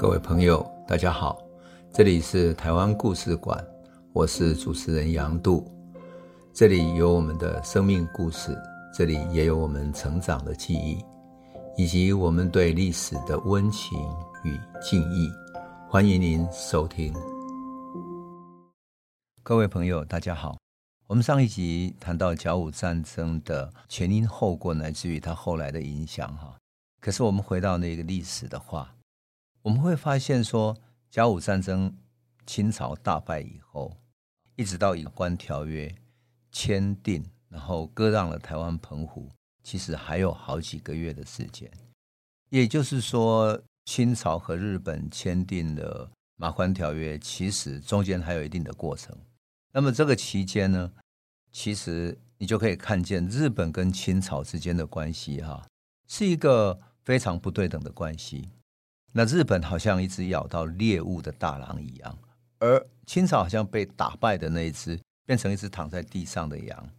各位朋友，大家好，这里是台湾故事馆，我是主持人杨度，这里有我们的生命故事，这里也有我们成长的记忆，以及我们对历史的温情与敬意。欢迎您收听。各位朋友，大家好。我们上一集谈到甲午战争的前因后果，乃至于它后来的影响，哈。可是我们回到那个历史的话，我们会发现说，甲午战争清朝大败以后，一直到《马关条约》签订，然后割让了台湾澎湖，其实还有好几个月的时间。也就是说，清朝和日本签订了《马关条约》，其实中间还有一定的过程。那么这个期间呢，其实你就可以看见日本跟清朝之间的关系，哈，是一个非常不对等的关系。那日本好像一只咬到猎物的大狼一样，而清朝好像被打败的那一只，变成一只躺在地上的羊，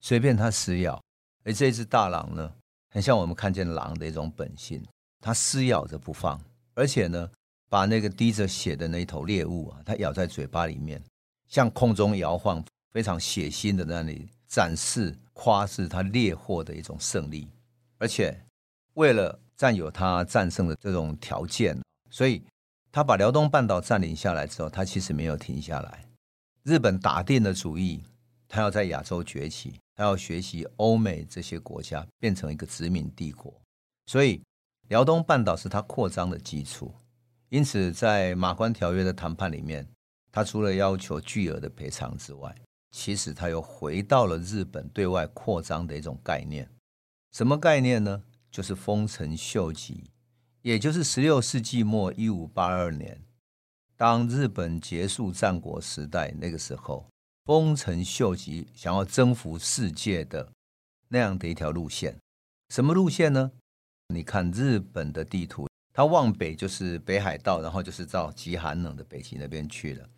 随便它撕咬。而这只大狼呢，很像我们看见狼的一种本性，它撕咬着不放，而且呢，把那个滴着血的那一头猎物啊，它咬在嘴巴里面。向空中摇晃，非常血腥的那里展示夸示它猎获的一种胜利，而且为了占有他战胜的这种条件，所以他把辽东半岛占领下来之后，他其实没有停下来。日本打定了主意，他要在亚洲崛起，他要学习欧美这些国家，变成一个殖民帝国。所以辽东半岛是他扩张的基础。因此，在马关条约的谈判里面。他除了要求巨额的赔偿之外，其实他又回到了日本对外扩张的一种概念。什么概念呢？就是丰臣秀吉，也就是十六世纪末一五八二年，当日本结束战国时代那个时候，丰臣秀吉想要征服世界的那样的一条路线。什么路线呢？你看日本的地图，它往北就是北海道，然后就是到极寒冷的北极那边去了。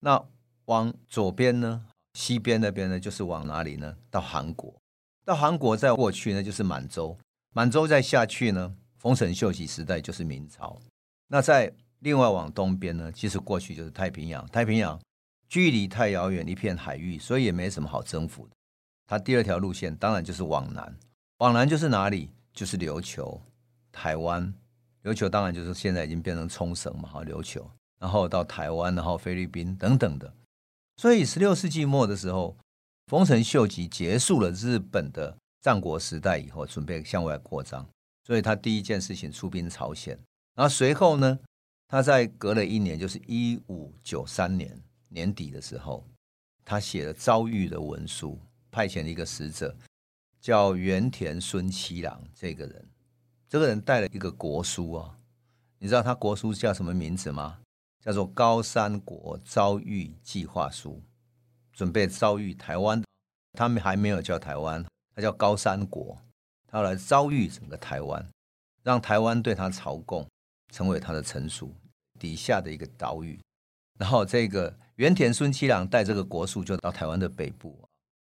那往左边呢？西边那边呢？就是往哪里呢？到韩国，到韩国再过去呢，就是满洲，满洲再下去呢，丰臣秀吉时代就是明朝。那在另外往东边呢，其实过去就是太平洋，太平洋距离太遥远，一片海域，所以也没什么好征服的。它第二条路线当然就是往南，往南就是哪里？就是琉球、台湾。琉球当然就是现在已经变成冲绳嘛，哈，琉球。然后到台湾，然后菲律宾等等的，所以十六世纪末的时候，丰臣秀吉结束了日本的战国时代以后，准备向外扩张，所以他第一件事情出兵朝鲜。然后随后呢，他在隔了一年，就是一五九三年年底的时候，他写了遭遇的文书，派遣了一个使者叫原田孙七郎。这个人，这个人带了一个国书啊，你知道他国书叫什么名字吗？叫做高山国遭遇计划书，准备遭遇台湾，他们还没有叫台湾，他叫高山国，他要来遭遇整个台湾，让台湾对他朝贡，成为他的臣属底下的一个岛屿。然后这个原田孙七郎带这个国书就到台湾的北部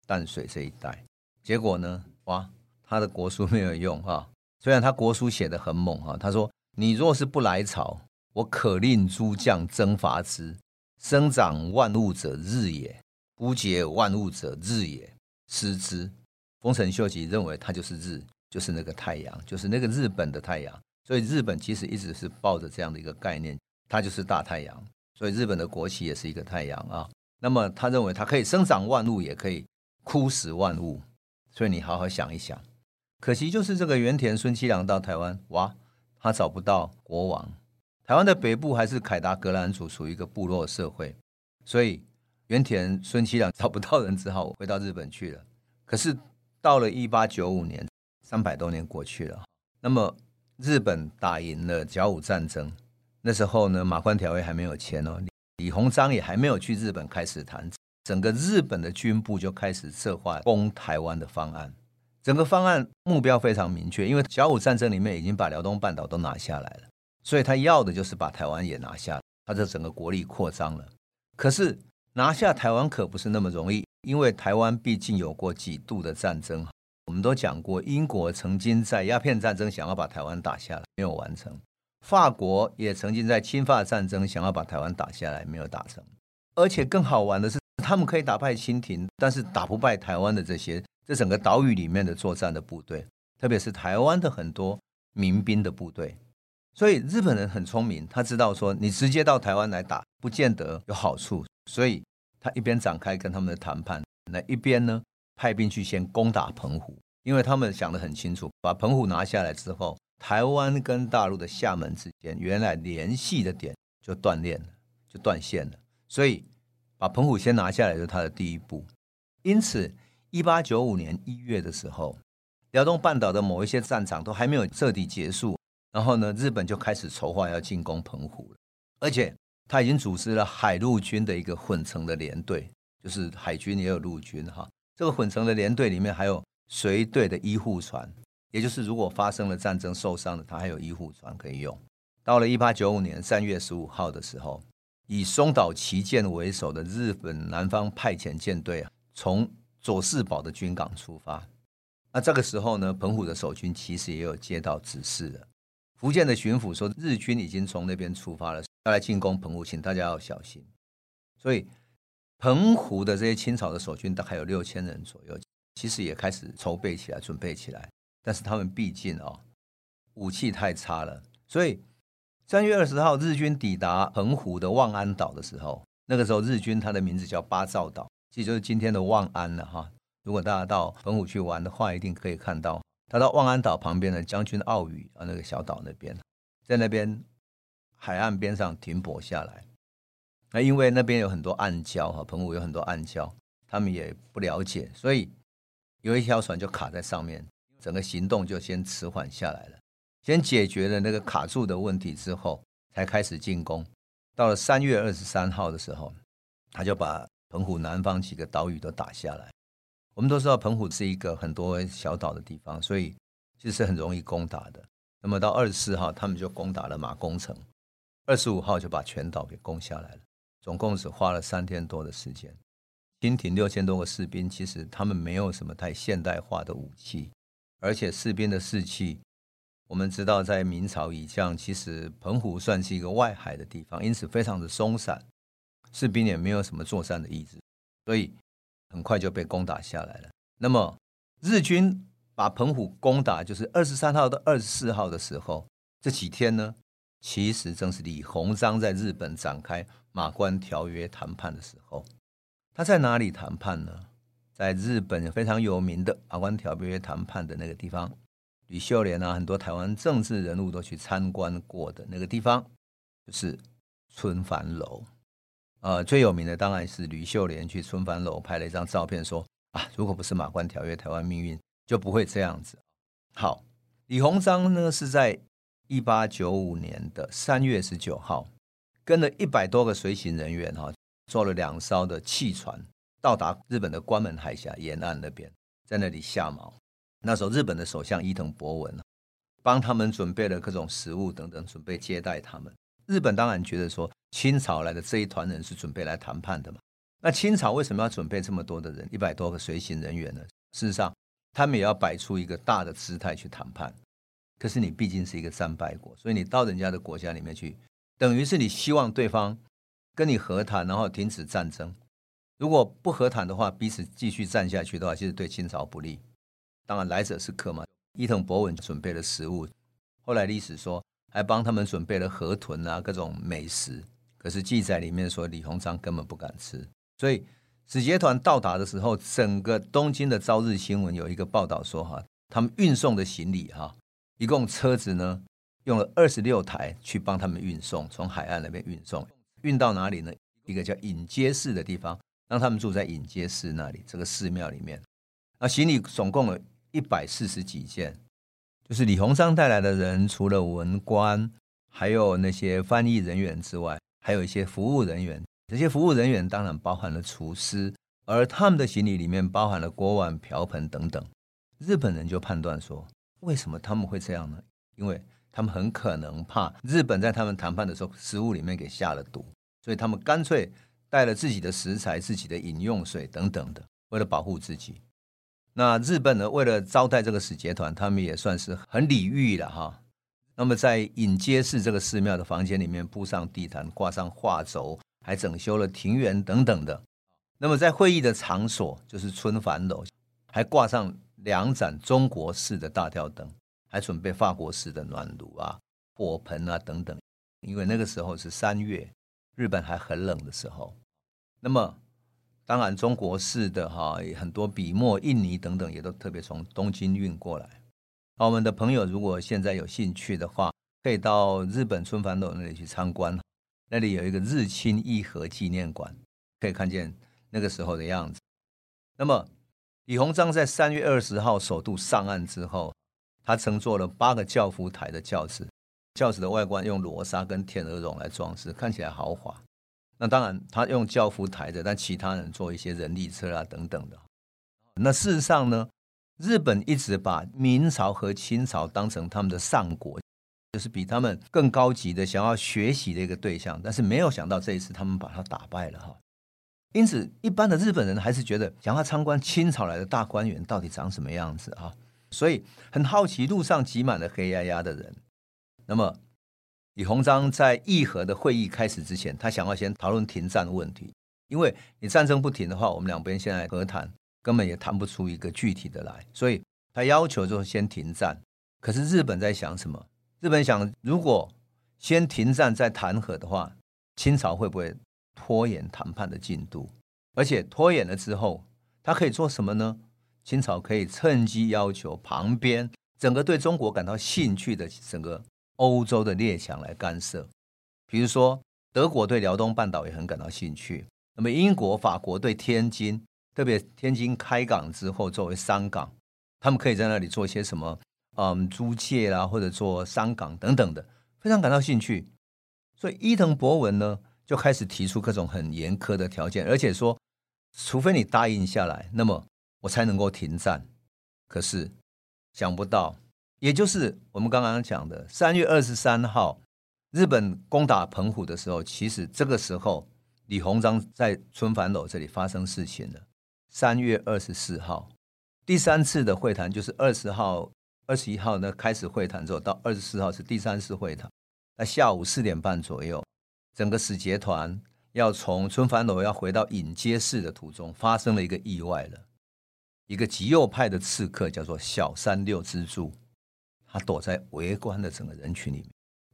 淡水这一带，结果呢，哇，他的国书没有用哈，虽然他国书写得很猛哈，他说你若是不来朝。我可令诸将征伐之，生长万物者日也，枯竭万物者日也，失之。丰臣秀吉认为他就是日，就是那个太阳，就是那个日本的太阳。所以日本其实一直是抱着这样的一个概念，它就是大太阳。所以日本的国旗也是一个太阳啊。那么他认为它可以生长万物，也可以枯死万物。所以你好好想一想，可惜就是这个原田孙七郎到台湾，哇，他找不到国王。台湾的北部还是凯达格兰族，属于一个部落社会，所以原田孙七郎 找不到人，只好回到日本去了。可是到了一八九五年，三百多年过去了，那么日本打赢了甲午战争，那时候呢，马关条约还没有签哦，李鸿章也还没有去日本开始谈，整个日本的军部就开始策划攻台湾的方案。整个方案目标非常明确，因为甲午战争里面已经把辽东半岛都拿下来了。所以他要的就是把台湾也拿下，他这整个国力扩张了。可是拿下台湾可不是那么容易，因为台湾毕竟有过几度的战争。我们都讲过，英国曾经在鸦片战争想要把台湾打下来，没有完成。法国也曾经在侵法战争想要把台湾打下来，没有打成。而且更好玩的是，他们可以打败清廷，但是打不败台湾的这些这整个岛屿里面的作战的部队，特别是台湾的很多民兵的部队。所以日本人很聪明，他知道说你直接到台湾来打，不见得有好处，所以他一边展开跟他们的谈判，那一边呢派兵去先攻打澎湖，因为他们想得很清楚，把澎湖拿下来之后，台湾跟大陆的厦门之间原来联系的点就断裂了，就断线了，所以把澎湖先拿下来是他的第一步。因此，一八九五年一月的时候，辽东半岛的某一些战场都还没有彻底结束。然后呢，日本就开始筹划要进攻澎湖了，而且他已经组织了海陆军的一个混成的连队，就是海军也有陆军哈。这个混成的连队里面还有随队的医护船，也就是如果发生了战争受伤的，他还有医护船可以用。到了一八九五年三月十五号的时候，以松岛旗舰为首的日本南方派遣舰队啊，从佐世保的军港出发。那这个时候呢，澎湖的守军其实也有接到指示了。福建的巡抚说，日军已经从那边出发了，要来进攻澎湖，请大家要小心。所以，澎湖的这些清朝的守军大概有六千人左右，其实也开始筹备起来，准备起来。但是他们毕竟啊、哦，武器太差了。所以，三月二十号，日军抵达澎湖的望安岛的时候，那个时候日军它的名字叫八兆岛，其实就是今天的望安了哈。如果大家到澎湖去玩的话，一定可以看到。他到望安岛旁边的将军澳屿啊，那个小岛那边，在那边海岸边上停泊下来。那因为那边有很多暗礁哈，澎湖有很多暗礁，他们也不了解，所以有一条船就卡在上面，整个行动就先迟缓下来了。先解决了那个卡住的问题之后，才开始进攻。到了三月二十三号的时候，他就把澎湖南方几个岛屿都打下来。我们都知道澎湖是一个很多小岛的地方，所以其实是很容易攻打的。那么到二十四号，他们就攻打了马公城；二十五号就把全岛给攻下来了。总共只花了三天多的时间。清廷六千多个士兵，其实他们没有什么太现代化的武器，而且士兵的士气，我们知道在明朝以降，其实澎湖算是一个外海的地方，因此非常的松散，士兵也没有什么作战的意志，所以。很快就被攻打下来了。那么日军把澎湖攻打，就是二十三号到二十四号的时候，这几天呢，其实正是李鸿章在日本展开马关条约谈判的时候。他在哪里谈判呢？在日本非常有名的马关条约谈判的那个地方，吕秀莲啊，很多台湾政治人物都去参观过的那个地方，就是春帆楼。呃，最有名的当然是吕秀莲去春帆楼拍了一张照片，说啊，如果不是马关条约，台湾命运就不会这样子。好，李鸿章呢是在一八九五年的三月十九号，跟了一百多个随行人员哈，坐了两艘的汽船到达日本的关门海峡沿岸那边，在那里下锚。那时候日本的首相伊藤博文帮他们准备了各种食物等等，准备接待他们。日本当然觉得说。清朝来的这一团人是准备来谈判的嘛？那清朝为什么要准备这么多的人，一百多个随行人员呢？事实上，他们也要摆出一个大的姿态去谈判。可是你毕竟是一个战败国，所以你到人家的国家里面去，等于是你希望对方跟你和谈，然后停止战争。如果不和谈的话，彼此继续战下去的话，其实对清朝不利。当然来者是客嘛。伊藤博文准备了食物，后来历史说还帮他们准备了河豚啊，各种美食。可是记载里面说，李鸿章根本不敢吃。所以使节团到达的时候，整个东京的朝日新闻有一个报道说，哈，他们运送的行李，哈，一共车子呢用了二十六台去帮他们运送，从海岸那边运送，运到哪里呢？一个叫隐街寺的地方，让他们住在隐街寺那里，这个寺庙里面。那行李总共有一百四十几件，就是李鸿章带来的人，除了文官，还有那些翻译人员之外。还有一些服务人员，这些服务人员当然包含了厨师，而他们的行李里面包含了锅碗瓢盆等等。日本人就判断说，为什么他们会这样呢？因为他们很可能怕日本在他们谈判的时候食物里面给下了毒，所以他们干脆带了自己的食材、自己的饮用水等等的，为了保护自己。那日本呢，为了招待这个使节团，他们也算是很礼遇了哈。那么在隐街寺这个寺庙的房间里面铺上地毯，挂上画轴，还整修了庭园等等的。那么在会议的场所，就是春帆楼，还挂上两盏中国式的大吊灯，还准备法国式的暖炉啊、火盆啊等等。因为那个时候是三月，日本还很冷的时候。那么当然，中国式的哈很多笔墨、印泥等等，也都特别从东京运过来。我们的朋友如果现在有兴趣的话，可以到日本春帆楼那里去参观，那里有一个日清义和纪念馆，可以看见那个时候的样子。那么李鸿章在三月二十号首度上岸之后，他乘坐了八个轿夫台的轿子，轿子的外观用罗纱跟天鹅绒来装饰，看起来豪华。那当然，他用轿夫抬着，但其他人坐一些人力车啊等等的。那事实上呢？日本一直把明朝和清朝当成他们的上国，就是比他们更高级的想要学习的一个对象，但是没有想到这一次他们把他打败了哈。因此，一般的日本人还是觉得想要参观清朝来的大观园到底长什么样子啊，所以很好奇，路上挤满了黑压压的人。那么，李鸿章在议和的会议开始之前，他想要先讨论停战的问题，因为你战争不停的话，我们两边现在和谈。根本也谈不出一个具体的来，所以他要求就先停战。可是日本在想什么？日本想，如果先停战再谈和的话，清朝会不会拖延谈判的进度？而且拖延了之后，他可以做什么呢？清朝可以趁机要求旁边整个对中国感到兴趣的整个欧洲的列强来干涉。比如说，德国对辽东半岛也很感到兴趣。那么，英国、法国对天津。特别天津开港之后，作为商港，他们可以在那里做些什么？嗯，租界啦，或者做商港等等的，非常感到兴趣。所以伊藤博文呢，就开始提出各种很严苛的条件，而且说，除非你答应下来，那么我才能够停战。可是想不到，也就是我们刚刚讲的三月二十三号，日本攻打澎湖的时候，其实这个时候李鸿章在春帆楼这里发生事情了。三月二十四号，第三次的会谈就是二十号、二十一号呢开始会谈之后，到二十四号是第三次会谈。那下午四点半左右，整个使节团要从春帆楼要回到隐街市的途中，发生了一个意外了。一个极右派的刺客叫做小三六之助，他躲在围观的整个人群里面，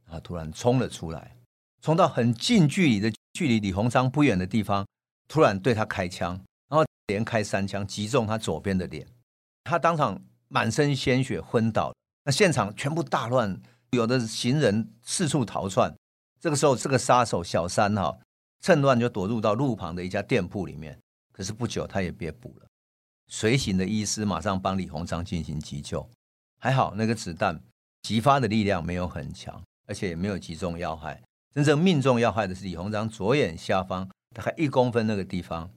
他突然冲了出来，冲到很近距离的距离李鸿章不远的地方，突然对他开枪。然后连开三枪击中他左边的脸，他当场满身鲜血昏倒。那现场全部大乱，有的行人四处逃窜。这个时候，这个杀手小三哈趁乱就躲入到路旁的一家店铺里面。可是不久，他也被捕了。随行的医师马上帮李鸿章进行急救，还好那个子弹击发的力量没有很强，而且也没有击中要害。真正命中要害的是李鸿章左眼下方大概一公分那个地方。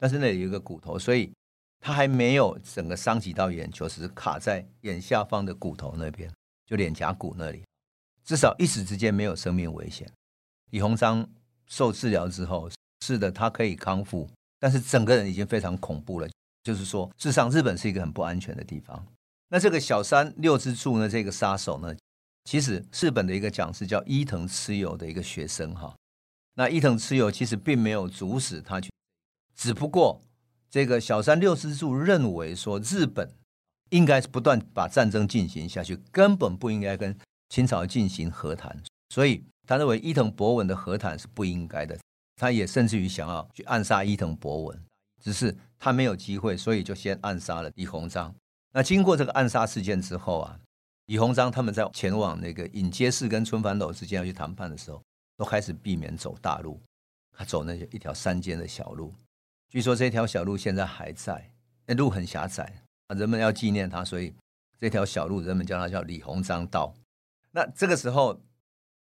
但是那里有一个骨头，所以他还没有整个伤及到眼球，只是卡在眼下方的骨头那边，就脸颊骨那里。至少一时之间没有生命危险。李鸿章受治疗之后，是的，他可以康复，但是整个人已经非常恐怖了。就是说，事实上日本是一个很不安全的地方。那这个小山六之助呢，这个杀手呢，其实日本的一个讲师叫伊藤持有的一个学生哈。那伊藤持有其实并没有阻止他去。只不过，这个小山六之助认为说，日本应该是不断把战争进行下去，根本不应该跟清朝进行和谈。所以，他认为伊藤博文的和谈是不应该的。他也甚至于想要去暗杀伊藤博文，只是他没有机会，所以就先暗杀了李鸿章。那经过这个暗杀事件之后啊，李鸿章他们在前往那个隐街市跟春帆楼之间要去谈判的时候，都开始避免走大路，他走那一条山间的小路。据说这条小路现在还在，那路很狭窄，人们要纪念他，所以这条小路人们叫它叫李鸿章道。那这个时候，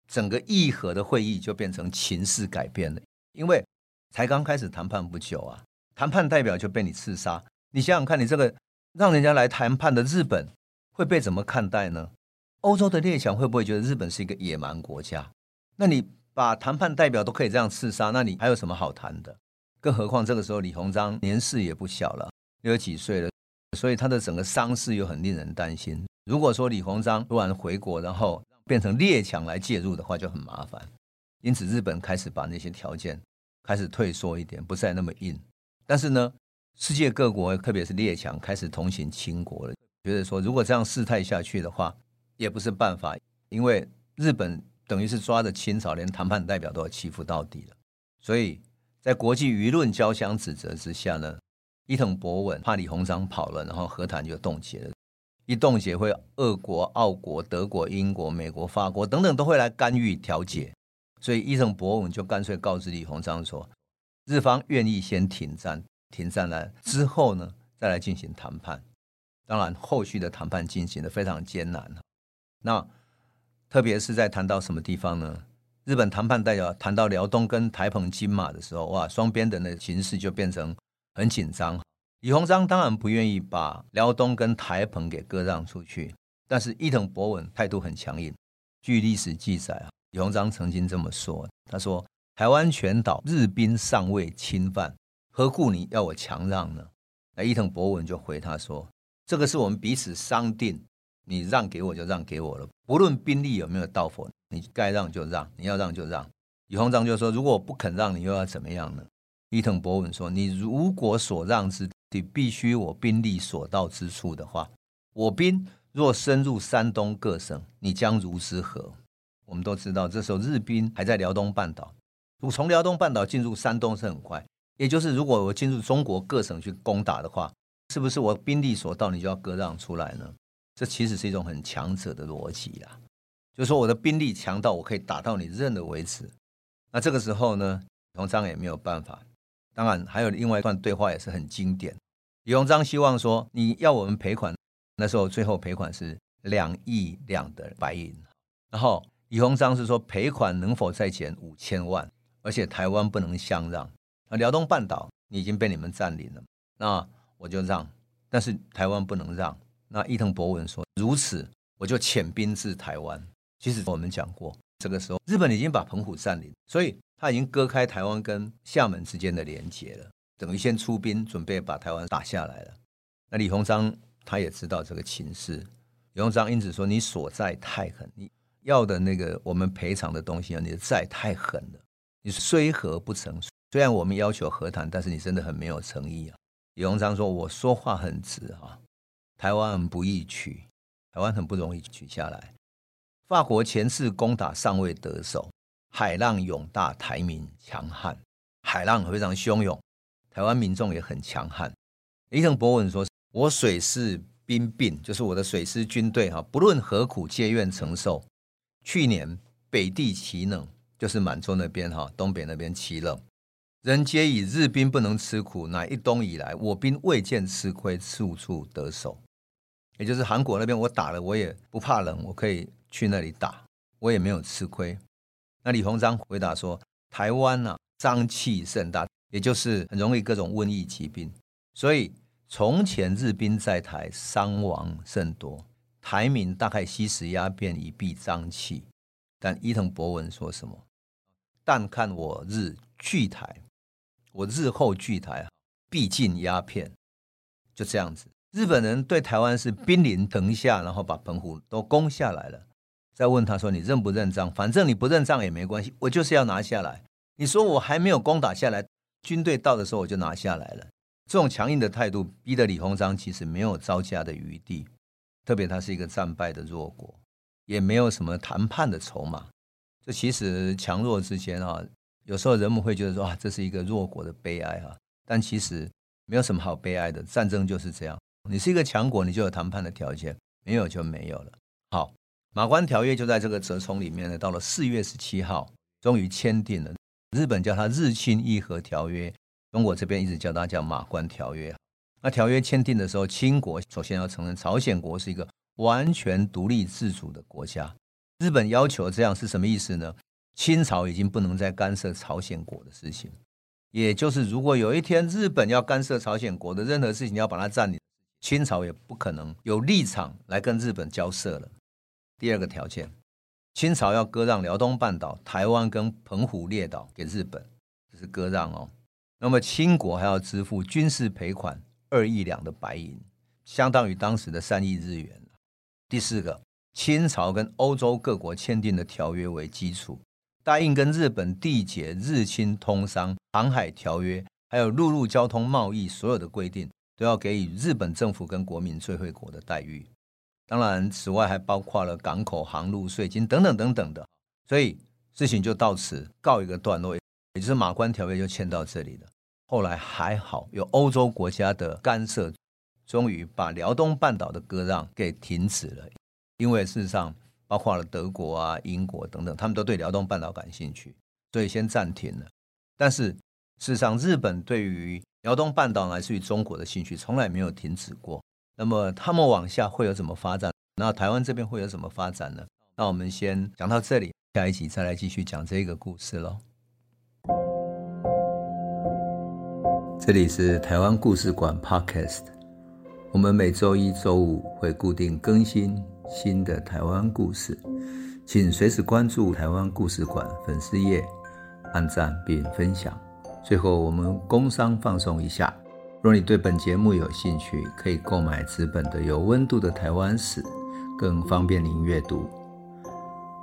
整个议和的会议就变成情势改变了，因为才刚开始谈判不久啊，谈判代表就被你刺杀。你想想看，你这个让人家来谈判的日本会被怎么看待呢？欧洲的列强会不会觉得日本是一个野蛮国家？那你把谈判代表都可以这样刺杀，那你还有什么好谈的？更何况这个时候李鸿章年事也不小了，六十几岁了，所以他的整个伤势又很令人担心。如果说李鸿章突然回国，然后变成列强来介入的话，就很麻烦。因此，日本开始把那些条件开始退缩一点，不再那么硬。但是呢，世界各国，特别是列强，开始同情清国了，觉得说如果这样事态下去的话，也不是办法，因为日本等于是抓着清朝，连谈判代表都要欺负到底了。所以在国际舆论交相指责之下呢，伊藤博文怕李鸿章跑了，然后和谈就冻结了。一冻结，会俄国、奥国、德国、英国、美国、法国等等都会来干预调解。所以伊藤博文就干脆告知李鸿章说，日方愿意先停战，停战了之后呢，再来进行谈判。当然，后续的谈判进行的非常艰难。那特别是在谈到什么地方呢？日本谈判代表谈到辽东跟台澎金马的时候，哇，双边的那形势就变成很紧张。李鸿章当然不愿意把辽东跟台澎给割让出去，但是伊藤博文态度很强硬。据历史记载啊，李鸿章曾经这么说：“他说，台湾全岛日兵尚未侵犯，何故你要我强让呢？”那伊藤博文就回他说：“这个是我们彼此商定，你让给我就让给我了，不论兵力有没有到否，你该让就让，你要让就让。”李鸿章就说：“如果我不肯让你，又要怎么样呢？”伊藤博文说：“你如果所让之。”你必须我兵力所到之处的话，我兵若深入山东各省，你将如之何？我们都知道，这时候日兵还在辽东半岛，如从辽东半岛进入山东是很快，也就是如果我进入中国各省去攻打的话，是不是我兵力所到，你就要割让出来呢？这其实是一种很强者的逻辑啦，就是说我的兵力强到我可以打到你认的为止。那这个时候呢，李鸿章也没有办法。当然，还有另外一段对话也是很经典。李鸿章希望说：“你要我们赔款，那时候最后赔款是两亿两的白银。然后李鸿章是说赔款能否再减五千万，而且台湾不能相让。那辽东半岛你已经被你们占领了，那我就让，但是台湾不能让。那伊藤博文说：如此，我就遣兵至台湾。其实我们讲过，这个时候日本已经把澎湖占领，所以他已经割开台湾跟厦门之间的连接了。”等于先出兵，准备把台湾打下来了。那李鸿章他也知道这个情势，李鸿章因此说：“你所债太狠，你要的那个我们赔偿的东西啊，你的债太狠了。你虽和不成，虽然我们要求和谈，但是你真的很没有诚意啊。”李鸿章说：“我说话很直啊，台湾很不易取，台湾很不容易取下来。法国前次攻打尚未得手，海浪涌大，台民强悍，海浪非常汹涌。”台湾民众也很强悍。伊藤博文说：“我水师兵并，就是我的水师军队哈，不论何苦，皆愿承受。去年北地奇冷，就是满洲那边哈，东北那边奇冷，人皆以日兵不能吃苦，乃一冬以来，我兵未见吃亏，处处得手。也就是韩国那边，我打了，我也不怕冷，我可以去那里打，我也没有吃亏。那李鸿章回答说：台湾呐、啊，瘴气甚大。”也就是很容易各种瘟疫疾病，所以从前日兵在台伤亡甚多，台民大概吸食鸦片以避瘴气。但伊藤博文说什么？但看我日拒台，我日后拒台必禁鸦片。就这样子，日本人对台湾是兵临城下，然后把澎湖都攻下来了。再问他说：“你认不认账？反正你不认账也没关系，我就是要拿下来。你说我还没有攻打下来。”军队到的时候，我就拿下来了。这种强硬的态度，逼得李鸿章其实没有招架的余地。特别他是一个战败的弱国，也没有什么谈判的筹码。这其实强弱之间啊，有时候人们会觉得说啊，这是一个弱国的悲哀啊。但其实没有什么好悲哀的，战争就是这样。你是一个强国，你就有谈判的条件，没有就没有了。马关条约就在这个折冲里面呢。到了四月十七号，终于签订了。日本叫它日清议和条约，中国这边一直叫它叫马关条约。那条约签订的时候，清国首先要承认朝鲜国是一个完全独立自主的国家。日本要求这样是什么意思呢？清朝已经不能再干涉朝鲜国的事情，也就是如果有一天日本要干涉朝鲜国的任何事情，要把它占领，清朝也不可能有立场来跟日本交涉了。第二个条件。清朝要割让辽东半岛、台湾跟澎湖列岛给日本，这是割让哦。那么清国还要支付军事赔款二亿两的白银，相当于当时的三亿日元。第四个，清朝跟欧洲各国签订的条约为基础，答应跟日本缔结日清通商、航海条约，还有陆路交通贸易所有的规定，都要给予日本政府跟国民最惠国的待遇。当然，此外还包括了港口航路税金等等等等的。所以事情就到此告一个段落，也就是马关条约就签到这里了。后来还好有欧洲国家的干涉，终于把辽东半岛的割让给停止了。因为事实上，包括了德国啊、英国等等，他们都对辽东半岛感兴趣，所以先暂停了。但是事实上，日本对于辽东半岛乃至于中国的兴趣从来没有停止过。那么他们往下会有什么发展？那台湾这边会有什么发展呢？那我们先讲到这里，下一集再来继续讲这个故事喽。这里是台湾故事馆 Podcast，我们每周一、周五会固定更新新的台湾故事，请随时关注台湾故事馆粉丝页，按赞并分享。最后，我们工商放松一下，若你对本节目有兴趣，可以购买纸本的《有温度的台湾史》，更方便您阅读。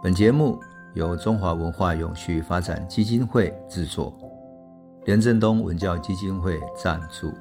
本节目由中华文化永续发展基金会制作。连震东文教基金会赞助。